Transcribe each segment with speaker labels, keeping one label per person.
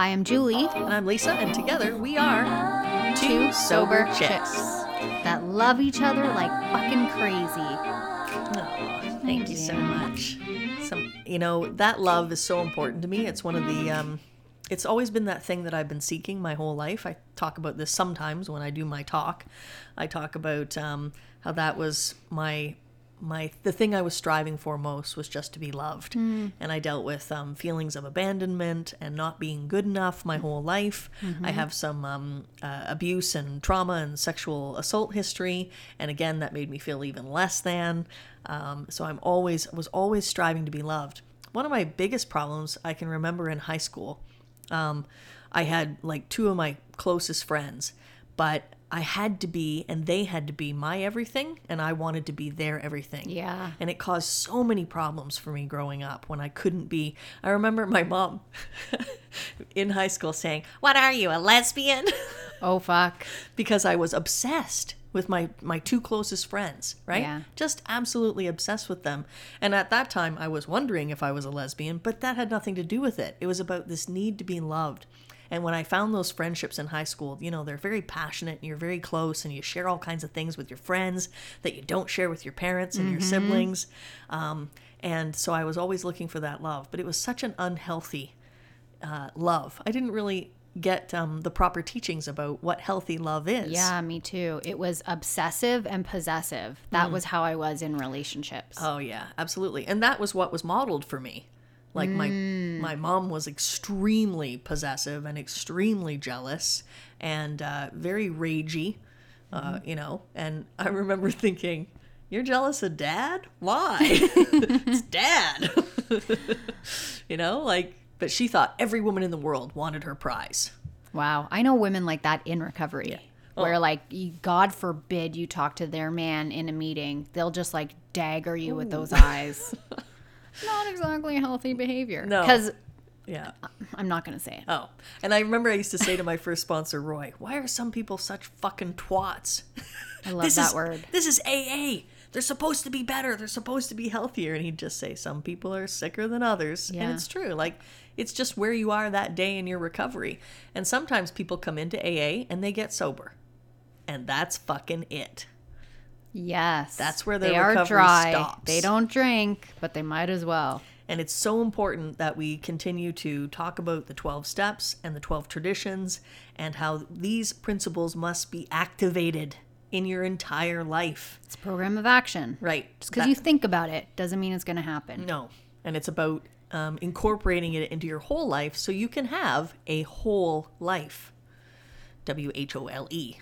Speaker 1: Hi, I'm Julie.
Speaker 2: And I'm Lisa, and together we are
Speaker 1: Two sober chicks that love each other like fucking crazy.
Speaker 2: Oh, thank you so much. Some, you know, that love is so important to me. It's one of the, um, it's always been that thing that I've been seeking my whole life. I talk about this sometimes when I do my talk. I talk about um, how that was my my the thing I was striving for most was just to be loved, and I dealt with um, feelings of abandonment and not being good enough my whole life. I have some um, uh, abuse and trauma and sexual assault history, and again that made me feel even less than. Um, so I'm always was always striving to be loved. One of my biggest problems I can remember in high school um, I had like two of my closest friends, but I had to be and they had to be my everything, and I wanted to be their everything.
Speaker 1: Yeah.
Speaker 2: And it caused so many problems for me growing up when I couldn't be. I remember my mom in high school saying, What are you, a lesbian?
Speaker 1: Oh, fuck.
Speaker 2: because I was obsessed with my my two closest friends, right?
Speaker 1: Yeah.
Speaker 2: Just absolutely obsessed with them. And at that time I was wondering if I was a lesbian, but that had nothing to do with it. It was about this need to be loved. And when I found those friendships in high school, you know, they're very passionate and you're very close and you share all kinds of things with your friends that you don't share with your parents and your siblings. Um, and so I was always looking for that love, but it was such an unhealthy uh, love. I didn't really get um, the proper teachings about what healthy love is.
Speaker 1: Yeah, me too. It was obsessive and possessive. That was how I was in relationships.
Speaker 2: Oh yeah, absolutely. And that was what was modeled for me. Like my my mom was extremely possessive and extremely jealous and uh, very ragey, uh, you know. And I remember thinking, "You're jealous of dad? Why? it's dad." you know, like. But she thought every woman in the world wanted her prize.
Speaker 1: Wow. I know women like that in recovery. Where, like, God forbid you talk to their man in a meeting, they'll just like dagger you with those eyes. Not exactly healthy behavior.
Speaker 2: No.
Speaker 1: Because
Speaker 2: Yeah.
Speaker 1: I'm not going to say it.
Speaker 2: Oh, and I remember I used to say to my first sponsor, Roy, "Why are some people such fucking twats?"
Speaker 1: I love
Speaker 2: this
Speaker 1: that
Speaker 2: is,
Speaker 1: word.
Speaker 2: This is AA. They're supposed to be better. They're supposed to be healthier. And he'd just say, "Some people are sicker than others,"
Speaker 1: Yeah.
Speaker 2: and it's true. Like it's just where you are that day in your recovery. And sometimes people come into AA and they get sober, and that's fucking it.
Speaker 1: Yes.
Speaker 2: That's where
Speaker 1: they are dry.
Speaker 2: stops.
Speaker 1: They don't drink, but they might as well.
Speaker 2: And it's so important that we continue to talk about the 12 steps and the 12 traditions and how these principles must be activated in your entire life.
Speaker 1: It's a program of action.
Speaker 2: Right.
Speaker 1: Just because you think about it doesn't mean it's going to happen.
Speaker 2: No. And it's about um, incorporating it into your whole life so you can have a whole life. W H O L E,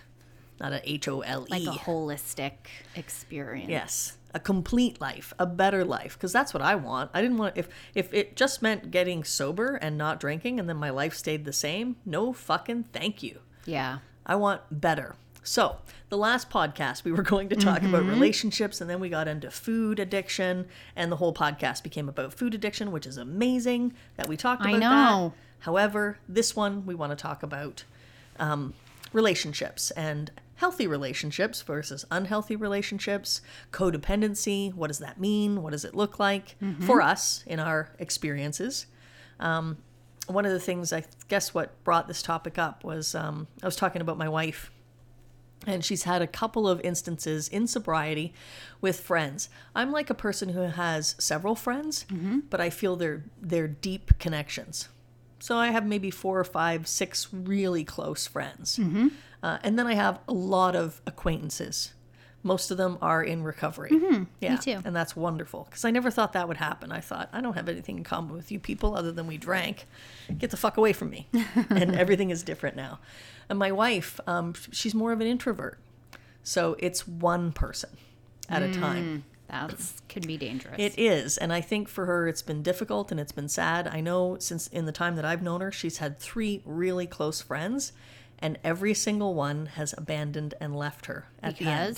Speaker 2: not a H O L
Speaker 1: Like
Speaker 2: E.
Speaker 1: a holistic experience.
Speaker 2: Yes, a complete life, a better life, because that's what I want. I didn't want if if it just meant getting sober and not drinking, and then my life stayed the same. No fucking thank you.
Speaker 1: Yeah.
Speaker 2: I want better. So, the last podcast, we were going to talk about
Speaker 1: Mm-hmm.
Speaker 2: relationships, and then we got into food addiction, and the whole podcast became about food addiction, which is amazing that we talked about
Speaker 1: I
Speaker 2: about
Speaker 1: know.
Speaker 2: that. However, this one we want to talk about um, relationships and healthy relationships versus unhealthy relationships, codependency. What does that mean? What does it look like
Speaker 1: Mm-hmm.
Speaker 2: for us in our experiences? Um, one of the things I guess what brought this topic up was um, I was talking about my wife and she's had a couple of instances in sobriety with friends. I'm like a person who has several friends, but I feel they're they're deep connections. So I have maybe four or five, six really close friends, uh, and then I have a lot of acquaintances. Most of them are in recovery. Yeah,
Speaker 1: too.
Speaker 2: and that's wonderful because I never thought that would happen. I thought I don't have anything in common with you people other than we drank. Get the fuck away from me. and everything is different now. And my wife, um, she's more of an introvert, so it's one person at a time.
Speaker 1: That could be dangerous.
Speaker 2: It is, and I think for her it's been difficult and it's been sad. I know since in the time that I've known her, she's had three really close friends, and every single one has abandoned and left her at the end.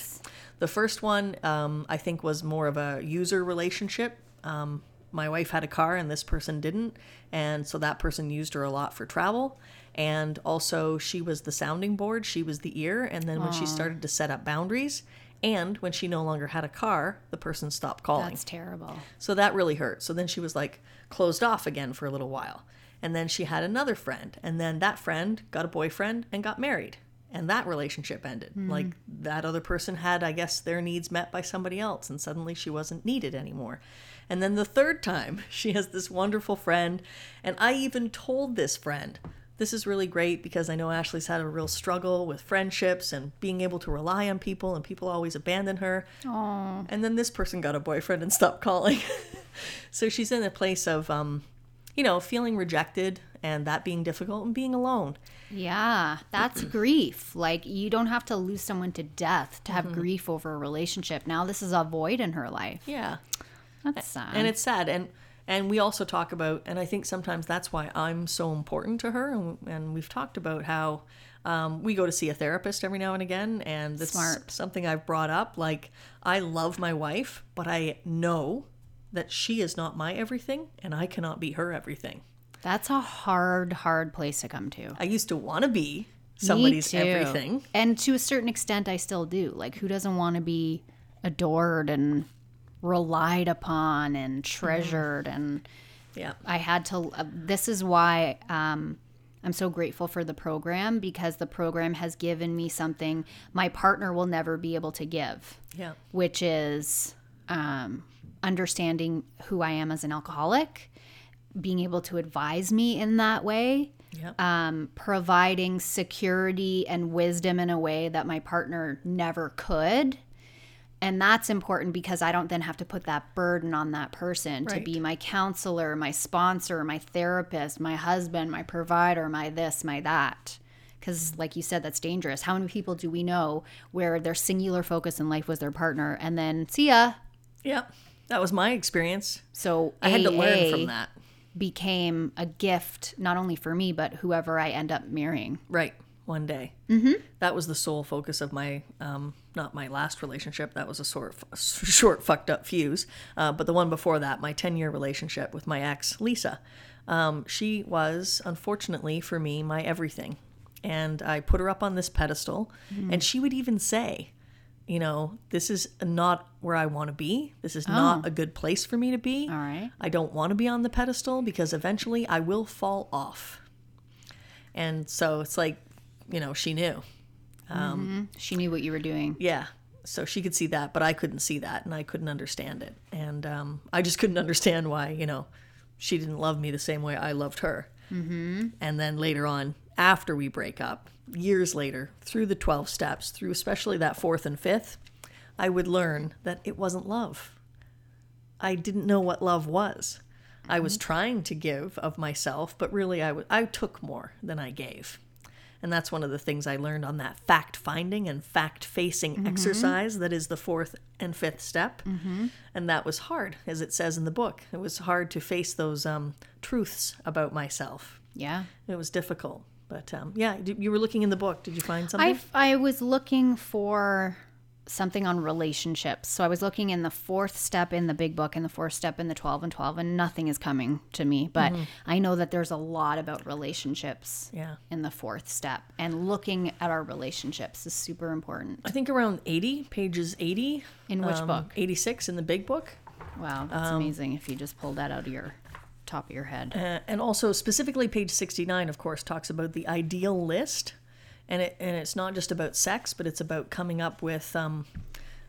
Speaker 2: The first one, um, I think, was more of a user relationship. Um, my wife had a car and this person didn't, and so that person used her a lot for travel. And also, she was the sounding board, she was the ear. And then when she started to set up boundaries, and when she no longer had a car, the person stopped calling.
Speaker 1: That's terrible.
Speaker 2: So that really hurt. So then she was like closed off again for a little while. And then she had another friend. And then that friend got a boyfriend and got married. And that relationship ended. Like that other person had, I guess, their needs met by somebody else. And suddenly she wasn't needed anymore. And then the third time, she has this wonderful friend. And I even told this friend, this is really great because I know Ashley's had a real struggle with friendships and being able to rely on people, and people always abandon her.
Speaker 1: Aw.
Speaker 2: And then this person got a boyfriend and stopped calling. so she's in a place of, um, you know, feeling rejected and that being difficult and being alone.
Speaker 1: Yeah, that's grief. Like you don't have to lose someone to death to have
Speaker 2: Mm-hmm.
Speaker 1: grief over a relationship. Now this is a void in her life.
Speaker 2: Yeah.
Speaker 1: That's sad.
Speaker 2: and it's sad and and we also talk about and i think sometimes that's why i'm so important to her and, and we've talked about how um, we go to see a therapist every now and again and this
Speaker 1: Smart.
Speaker 2: something i've brought up like i love my wife but i know that she is not my everything and i cannot be her everything
Speaker 1: that's a hard, hard place to come to.
Speaker 2: i used to want to be somebody's
Speaker 1: Me
Speaker 2: everything
Speaker 1: And to a certain extent, I still do. Like, who doesn't want to be adored and relied upon and treasured? And
Speaker 2: yeah
Speaker 1: I had to. Uh, this is why um, I'm so grateful for the program because the program has given me something my partner will never be able to give,
Speaker 2: yeah
Speaker 1: which is um, understanding who I am as an alcoholic, being able to advise me in that way
Speaker 2: yeah
Speaker 1: um, providing security and wisdom in a way that my partner never could. And that's important because I don't then have to put that burden on that person to be my counselor, my sponsor, my therapist, my husband, my provider, my this, my that. Because, like you said, that's dangerous. How many people do we know where their singular focus in life was their partner and then see ya?
Speaker 2: yeah that was my experience
Speaker 1: So
Speaker 2: i had to learn from that
Speaker 1: became a gift, not only for me, but whoever I end up marrying.
Speaker 2: Right. One day. Mm-hmm. That was the sole focus of my, um, not my last relationship. That was a sort of short, fucked up fuse. Uh, but the one before that, my 10 year relationship with my ex, Lisa. Um, she was, unfortunately for me, my everything. And I put her up on this pedestal. And she would even say, you know, this is not where I want to be. This is not a good place for me to be.
Speaker 1: All right.
Speaker 2: I don't want to be on the pedestal because eventually I will fall off. And so it's like, you know, she knew.
Speaker 1: She knew what you were doing.
Speaker 2: Yeah. So she could see that, but I couldn't see that and I couldn't understand it. And um, I just couldn't understand why, you know, she didn't love me the same way I loved her. Mm-hmm. And then later on, after we break up, years later, through the 12 steps, through especially that fourth and fifth, I would learn that it wasn't love. I didn't know what love was. I was mm-hmm. trying to give of myself, but really I, w- I took more than I gave. And that's one of the things I learned on that fact finding and fact facing mm-hmm. exercise that is the fourth and fifth step. Mm-hmm. And that was hard, as it says in the book. It was hard to face those um, truths about myself.
Speaker 1: Yeah.
Speaker 2: It was difficult. But um, yeah, you were looking in the book. Did you find something?
Speaker 1: I, I was looking for something on relationships. So I was looking in the fourth step in the big book and the fourth step in the 12 and 12, and nothing is coming to me. But I know that there's a lot about relationships
Speaker 2: yeah.
Speaker 1: in the fourth step, and looking at our relationships is super important.
Speaker 2: I think around 80, pages 80.
Speaker 1: In which
Speaker 2: um,
Speaker 1: book?
Speaker 2: 86 in the big book.
Speaker 1: Wow, that's amazing if you just pulled that out of your top of your head.
Speaker 2: Uh, and also specifically page 69 of course talks about the ideal list. And it and it's not just about sex but it's about coming up with um,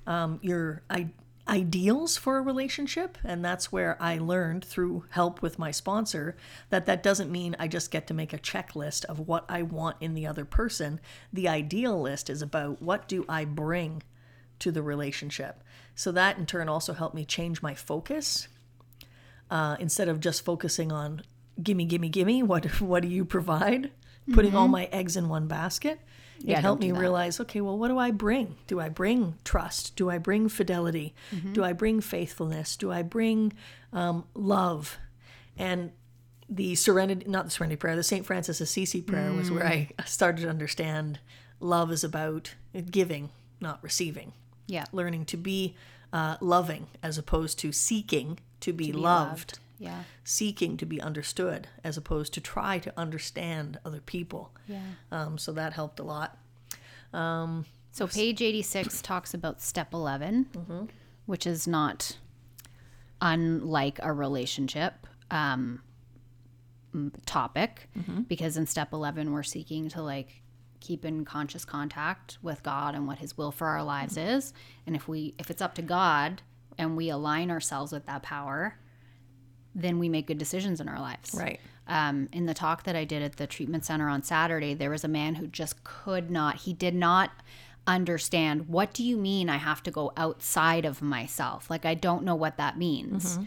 Speaker 2: um, your I- ideals for a relationship. And that's where i learned through help with my sponsor that that doesn't mean i just get to make a checklist of what i want in the other person. The ideal list is about what do i bring to the relationship. So that in turn also helped me change my focus uh, instead of just focusing on gimme, gimme, gimme, what what do you provide? Putting all my eggs in one basket. It
Speaker 1: Mm-hmm. Yeah,
Speaker 2: helped me realize, okay, well, what do I bring? Do I bring trust? Do I bring fidelity?
Speaker 1: Mm-hmm.
Speaker 2: Do I bring faithfulness? Do I bring um, love? And the serenity, not the serenity prayer, the St. Francis Assisi prayer was where I
Speaker 1: Mm.
Speaker 2: started to understand love is about giving, not receiving
Speaker 1: Yeah.
Speaker 2: learning to be uh, loving as opposed to seeking to be, loved,
Speaker 1: Yeah.
Speaker 2: seeking to be understood as opposed to try to understand other people.
Speaker 1: Yeah.
Speaker 2: Um, so that helped a lot.
Speaker 1: So page 86 talks about step 11,
Speaker 2: Mm-hmm.
Speaker 1: which is not unlike a relationship. Um, topic because in step 11 we're seeking to like keep in conscious contact with God and what his will for our lives is and if we if it's up to God and we align ourselves with that power then we make good decisions in our lives
Speaker 2: Right.
Speaker 1: um, in the talk that I did at the treatment center on Saturday, there was a man who just could not, he did not understand what do you mean I have to go outside of myself? Like, I don't know what that means.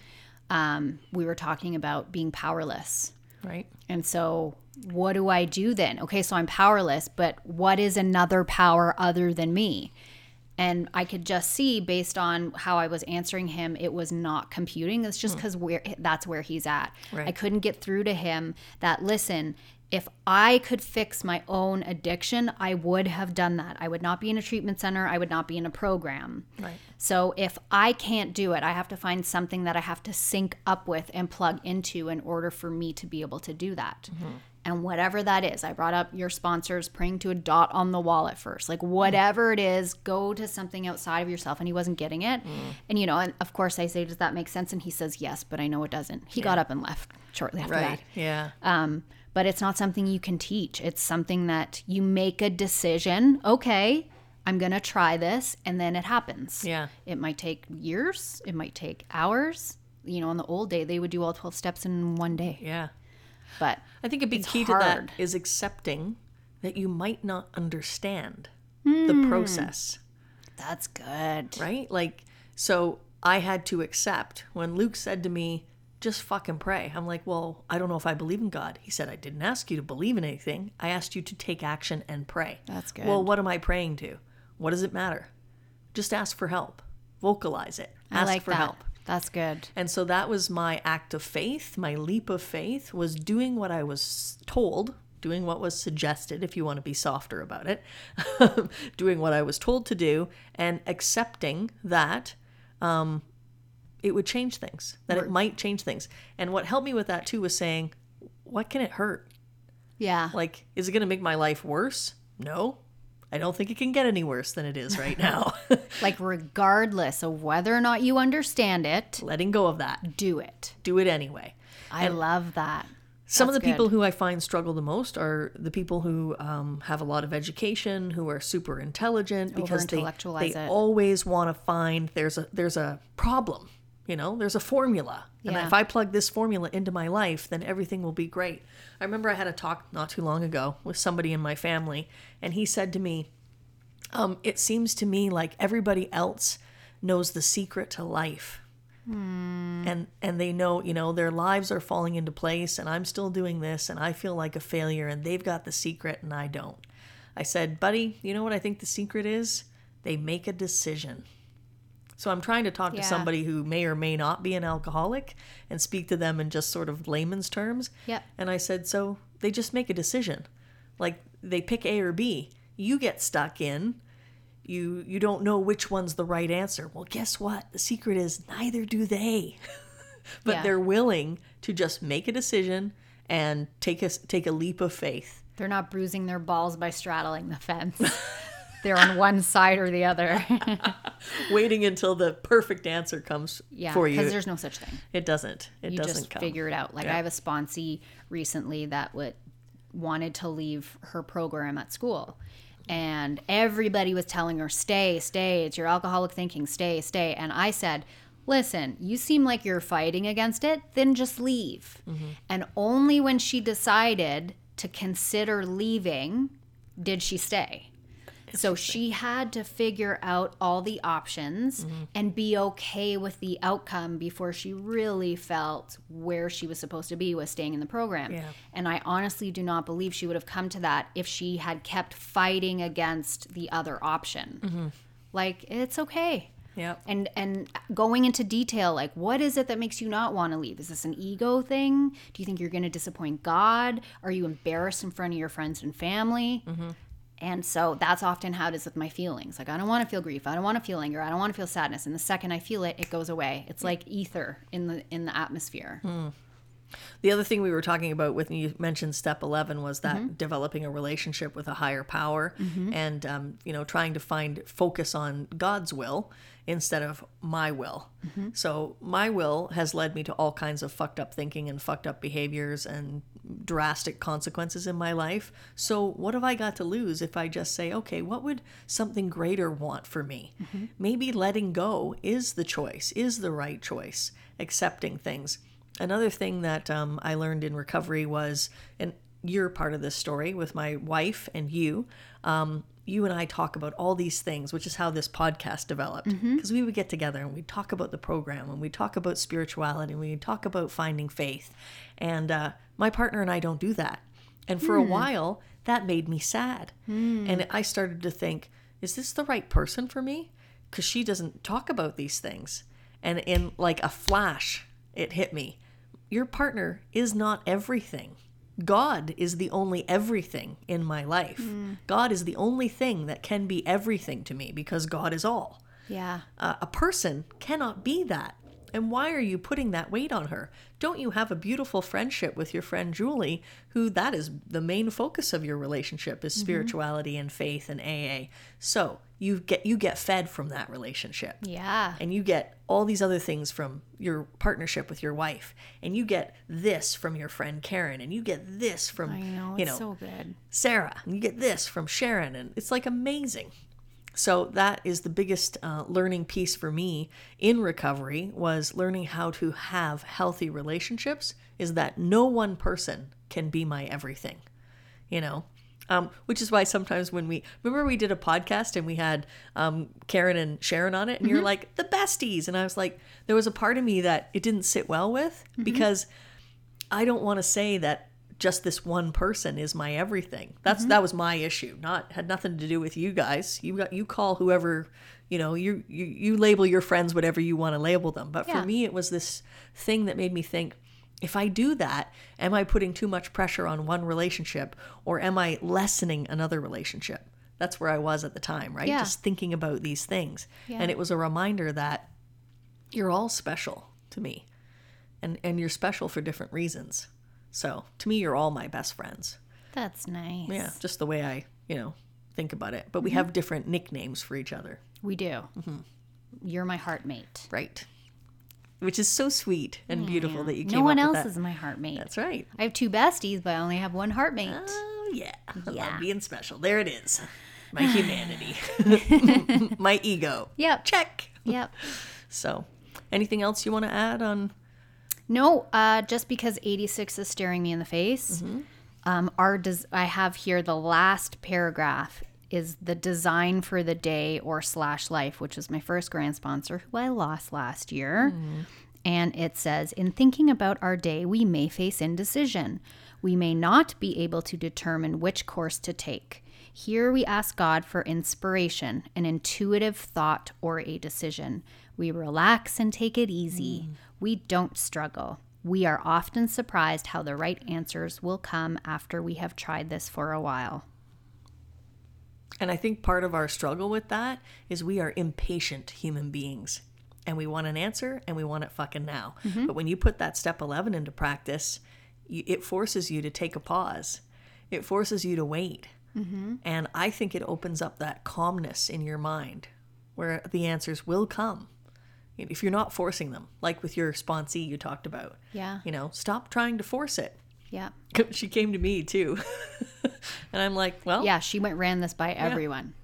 Speaker 1: Um, we were talking about being powerless.
Speaker 2: Right.
Speaker 1: And so, what do I do then? Okay, so I'm powerless, but what is another power other than me? And I could just see based on how I was answering him, it was not computing. It's just hmm. because where that's where he's at.
Speaker 2: Right.
Speaker 1: I couldn't get through to him that listen, if I could fix my own addiction, I would have done that. I would not be in a treatment center. I would not be in a program.
Speaker 2: Right.
Speaker 1: So if I can't do it, I have to find something that I have to sync up with and plug into in order for me to be able to do that. Mm-hmm. And whatever that is, I brought up your sponsors praying to a dot on the wall at first. Like whatever it is, go to something outside of yourself. And he wasn't getting it. And you know, and of course I say, Does that make sense? And he says, Yes, but I know it doesn't. He got up and left shortly after that.
Speaker 2: Yeah.
Speaker 1: Um, but it's not something you can teach. It's something that you make a decision. Okay, I'm going to try this. And then it happens.
Speaker 2: Yeah.
Speaker 1: It might take years, it might take hours. You know, in the old day, they would do all 12 steps in one day.
Speaker 2: Yeah.
Speaker 1: But
Speaker 2: I think a big
Speaker 1: It's
Speaker 2: key to that is accepting that you might not understand
Speaker 1: Hmm.
Speaker 2: the process,
Speaker 1: that's good.
Speaker 2: right? Like, so I had to accept when Luke said to me, just fucking pray. I'm like, well, I don't know if I believe in God. He said, I didn't ask you to believe in anything. I asked you to take action and pray.
Speaker 1: That's good.
Speaker 2: Well, what am I praying to? What does it matter? Just ask for help, vocalize it, ask
Speaker 1: like
Speaker 2: for
Speaker 1: that.
Speaker 2: help.
Speaker 1: That's good.
Speaker 2: And so that was my act of faith, my leap of faith was doing what I was told, doing what was suggested, if you want to be softer about it, doing what I was told to do, and accepting that um, it would change things, that it might change things. And what helped me with that too was saying, what can it hurt?
Speaker 1: Yeah.
Speaker 2: Like, is it going to make my life worse? No. I don't think it can get any worse than it is right now.
Speaker 1: like, regardless of whether or not you understand it,
Speaker 2: Letting go of that.
Speaker 1: do it.
Speaker 2: Do it anyway.
Speaker 1: I love that.
Speaker 2: Some of the
Speaker 1: That's
Speaker 2: people who I find struggle the most are the people who um, have a lot of education, who are super intelligent because they, they
Speaker 1: it.
Speaker 2: always want to find there's a there's a problem, you know, there's a formula, and
Speaker 1: Yeah.
Speaker 2: if I plug this formula into my life, then everything will be great. I remember I had a talk not too long ago with somebody in my family, and he said to me, um, "It seems to me like everybody else knows the secret to life." and and they know you know their lives are falling into place and i'm still doing this and i feel like a failure and they've got the secret and i don't i said buddy you know what i think the secret is they make a decision so i'm trying to talk
Speaker 1: Yeah.
Speaker 2: to somebody who may or may not be an alcoholic and speak to them in just sort of layman's terms
Speaker 1: Yep.
Speaker 2: and i said so they just make a decision like they pick a or b you get stuck in you you don't know which one's the right answer. Well, guess what? The secret is neither do they. but
Speaker 1: Yeah.
Speaker 2: they're willing to just make a decision and take a take a leap of faith.
Speaker 1: They're not bruising their balls by straddling the fence. They're on one side or the other.
Speaker 2: Waiting until the perfect answer comes
Speaker 1: yeah,
Speaker 2: for you.
Speaker 1: because there's no such thing.
Speaker 2: It doesn't. It
Speaker 1: you
Speaker 2: doesn't come.
Speaker 1: You just
Speaker 2: come.
Speaker 1: figure it out. Like
Speaker 2: Yeah.
Speaker 1: I have a sponsee recently that would wanted to leave her program at school. And everybody was telling her, stay, stay. It's your alcoholic thinking, stay, stay. And I said, listen, you seem like you're fighting against it, then just leave.
Speaker 2: Mm-hmm.
Speaker 1: And only when she decided to consider leaving did she stay. So she had to figure out all the options
Speaker 2: Mm-hmm.
Speaker 1: and be okay with the outcome before she really felt where she was supposed to be was staying in the program.
Speaker 2: Yeah.
Speaker 1: And I honestly do not believe she would have come to that if she had kept fighting against the other option.
Speaker 2: Mm-hmm.
Speaker 1: Like it's okay.
Speaker 2: Yep.
Speaker 1: And and going into detail like what is it that makes you not want to leave? Is this an ego thing? Do you think you're going to disappoint God? Are you embarrassed in front of your friends and family?
Speaker 2: Mm-hmm.
Speaker 1: And so that's often how it is with my feelings. Like I don't want to feel grief. I don't want to feel anger. I don't want to feel sadness. And the second I feel it, it goes away. It's like ether in the in the atmosphere. Hmm.
Speaker 2: The other thing we were talking about when you mentioned step 11 was that mm-hmm. developing a relationship with a higher power mm-hmm. and, um, you know, trying to find focus on God's will instead of my will. So my will has led me to all kinds of fucked up thinking and fucked up behaviors and drastic consequences in my life. So what have I got to lose if I just say, okay, what would something greater want for me? Maybe letting go is the choice, is the right choice, accepting things. Another thing that um, I learned in recovery was, and you're part of this story with my wife and you. Um, you and I talk about all these things, which is how this podcast developed. Mm-hmm. Because we would get together and we'd talk about the program and we'd talk about spirituality and we'd talk about finding faith. And uh, my partner and I don't do that. And for a hmm. while, that made me sad. Hmm. And I started to think, is this the right person for me? Because she doesn't talk about these things. And in like a flash, it hit me. Your partner is not everything. God is the only everything in my life. God is the only thing that can be everything to me because God is all.
Speaker 1: Yeah.
Speaker 2: Uh, a person cannot be that. And why are you putting that weight on her? Don't you have a beautiful friendship with your friend Julie, who that is the main focus of your relationship is mm-hmm. spirituality and faith and AA. So you get you get fed from that relationship
Speaker 1: Yeah.
Speaker 2: and you get all these other things from your partnership with your wife and you get this from your friend Karen and you get this from
Speaker 1: I know.
Speaker 2: You know
Speaker 1: so good.
Speaker 2: Sarah and you get this from Sharon and it's like amazing. So that is the biggest uh, learning piece for me in recovery was learning how to have healthy relationships is that no one person can be my everything. You know, um, which is why sometimes when we remember we did a podcast and we had um, Karen and Sharon on it, and you're like the besties, and I was like, there was a part of me that it didn't sit well with because I don't want to say that just this one person is my everything. That's mm-hmm. that was my issue. Not had nothing to do with you guys. You got you call whoever you know you you, you label your friends whatever you want to label them. But
Speaker 1: Yeah.
Speaker 2: for me, it was this thing that made me think. If I do that, am I putting too much pressure on one relationship or am I lessening another relationship? That's where I was at the time, right?
Speaker 1: Yeah.
Speaker 2: Just thinking about these things.
Speaker 1: Yeah.
Speaker 2: And it was a reminder that you're all special to me. And and you're special for different reasons. So, to me you're all my best friends.
Speaker 1: That's nice.
Speaker 2: Yeah, just the way I, you know, think about it. But
Speaker 1: Mm-hmm.
Speaker 2: we have different nicknames for each other,
Speaker 1: We do.
Speaker 2: Mm-hmm.
Speaker 1: You're my heartmate.
Speaker 2: right? Which is so sweet and beautiful that you came
Speaker 1: No one else is my heartmate.
Speaker 2: That's right.
Speaker 1: I have two besties, but I only have one heartmate.
Speaker 2: Oh yeah.
Speaker 1: Yeah.
Speaker 2: love being special. There it is. My humanity. my ego.
Speaker 1: Yep.
Speaker 2: Check.
Speaker 1: Yep.
Speaker 2: So, anything else you want to add on
Speaker 1: No, uh, just because 86 is staring me in the face. Um, our des- I have here the last paragraph is the design for the day or slash life, which is my first grand sponsor, who I lost last year. And it says, in thinking about our day, we may face indecision. We may not be able to determine which course to take. Here we ask God for inspiration, an intuitive thought, or a decision. We relax and take it easy. We don't struggle. We are often surprised how the right answers will come after we have tried this for a while.
Speaker 2: And I think part of our struggle with that is we are impatient human beings. And we want an answer and we want it fucking now. Mm-hmm. But when you put that step 11 into practice, you, it forces you to take a pause. It forces you to wait. Mm-hmm. And I think it opens up that calmness in your mind where the answers will come if you're not forcing them, like with your sponsee you talked about.
Speaker 1: Yeah.
Speaker 2: You know, stop trying to force it.
Speaker 1: Yeah.
Speaker 2: She came to me too. and I'm like, well,
Speaker 1: Yeah, she went ran this by everyone.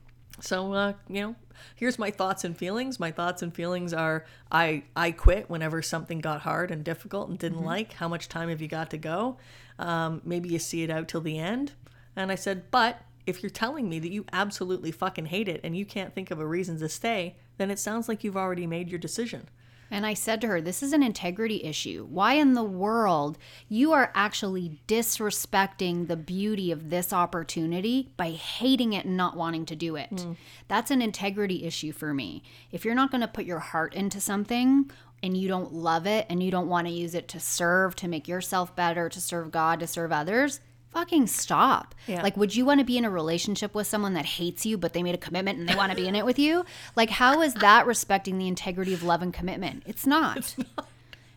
Speaker 2: so uh, you know, here's my thoughts and feelings. My thoughts and feelings are I I quit whenever something got hard and difficult and didn't like. How much time have you got to go? Um, maybe you see it out till the end. And I said, but if you're telling me that you absolutely fucking hate it and you can't think of a reason to stay, then it sounds like you've already made your decision.
Speaker 1: And I said to her, This is an integrity issue. Why in the world you are actually disrespecting the beauty of this opportunity by hating it and not wanting to do it? Mm. That's an integrity issue for me. If you're not going to put your heart into something and you don't love it and you don't want to use it to serve, to make yourself better, to serve God, to serve others, fucking stop.
Speaker 2: Yeah.
Speaker 1: Like, would you want to be in a relationship with someone that hates you, but they made a commitment and they want to be in it with you? Like, how is that respecting the integrity of love and commitment? It's not.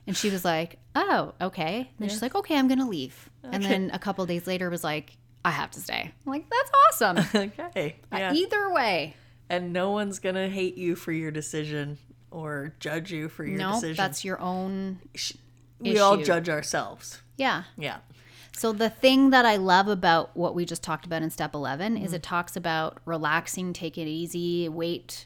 Speaker 1: And she was like, "Oh, okay." And then she's like, "Okay, I'm gonna leave." And then a couple days later was like, "I have to stay." I'm like, "That's awesome."
Speaker 2: okay. Yeah.
Speaker 1: Either way,
Speaker 2: and no one's gonna hate you for your decision or judge you for your
Speaker 1: no,
Speaker 2: decision.
Speaker 1: that's your own.
Speaker 2: we all judge ourselves.
Speaker 1: Yeah.
Speaker 2: Yeah.
Speaker 1: So the thing that I love about what we just talked about in step 11
Speaker 2: Mm-hmm.
Speaker 1: is it talks about relaxing, take it easy, wait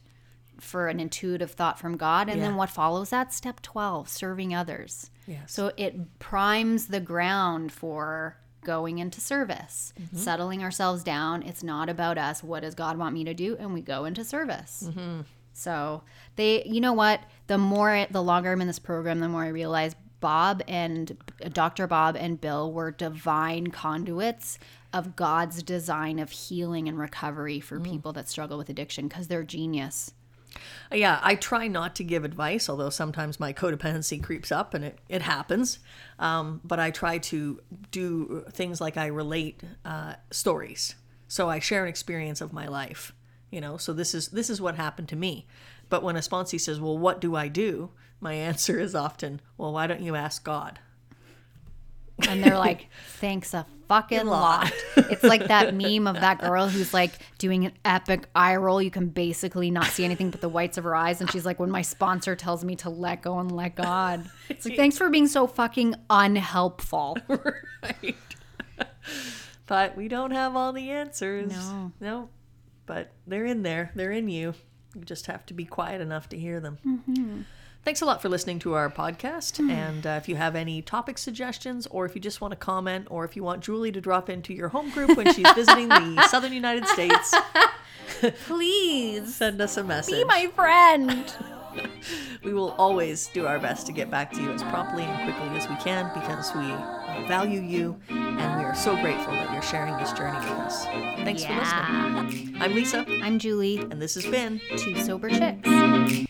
Speaker 1: for an intuitive thought from God, and
Speaker 2: Yeah.
Speaker 1: then what follows that step 12, serving others.
Speaker 2: Yes.
Speaker 1: So it primes the ground for going into service,
Speaker 2: Mm-hmm.
Speaker 1: settling ourselves down. It's not about us. What does God want me to do? And we go into service.
Speaker 2: Mm-hmm.
Speaker 1: So they, you know what? The more, the longer I'm in this program, the more I realize Bob and Dr. Bob and Bill were divine conduits of God's design of healing and recovery for people that struggle with addiction because they're genius.
Speaker 2: Yeah, I try not to give advice, although sometimes my codependency creeps up and it, it happens. Um, but I try to do things like I relate uh, stories. So I share an experience of my life, you know. So this is this is what happened to me. But when a sponsee says, "Well, what do I do?" My answer is often, "Well, why don't you ask God?"
Speaker 1: And they're like, thanks a fucking lot. It's like that meme of that girl who's like doing an epic eye roll. You can basically not see anything but the whites of her eyes. And she's like, when my sponsor tells me to let go and let God. It's like, thanks for being so fucking unhelpful.
Speaker 2: right. but we don't have all the answers.
Speaker 1: No.
Speaker 2: No. But they're in there. They're in you. You just have to be quiet enough to hear them.
Speaker 1: Mm-hmm.
Speaker 2: Thanks a lot for listening to our podcast. And uh, if you have any topic suggestions, or if you just want to comment, or if you want Julie to drop into your home group when she's visiting the southern United States,
Speaker 1: Please
Speaker 2: send us a message.
Speaker 1: be my friend.
Speaker 2: we will always do our best to get back to you as promptly and quickly as we can because we value you and we are so grateful that you're sharing this journey with us. Thanks for listening. I'm Lisa,
Speaker 1: I'm Julie,
Speaker 2: and this has been
Speaker 1: two sober chicks.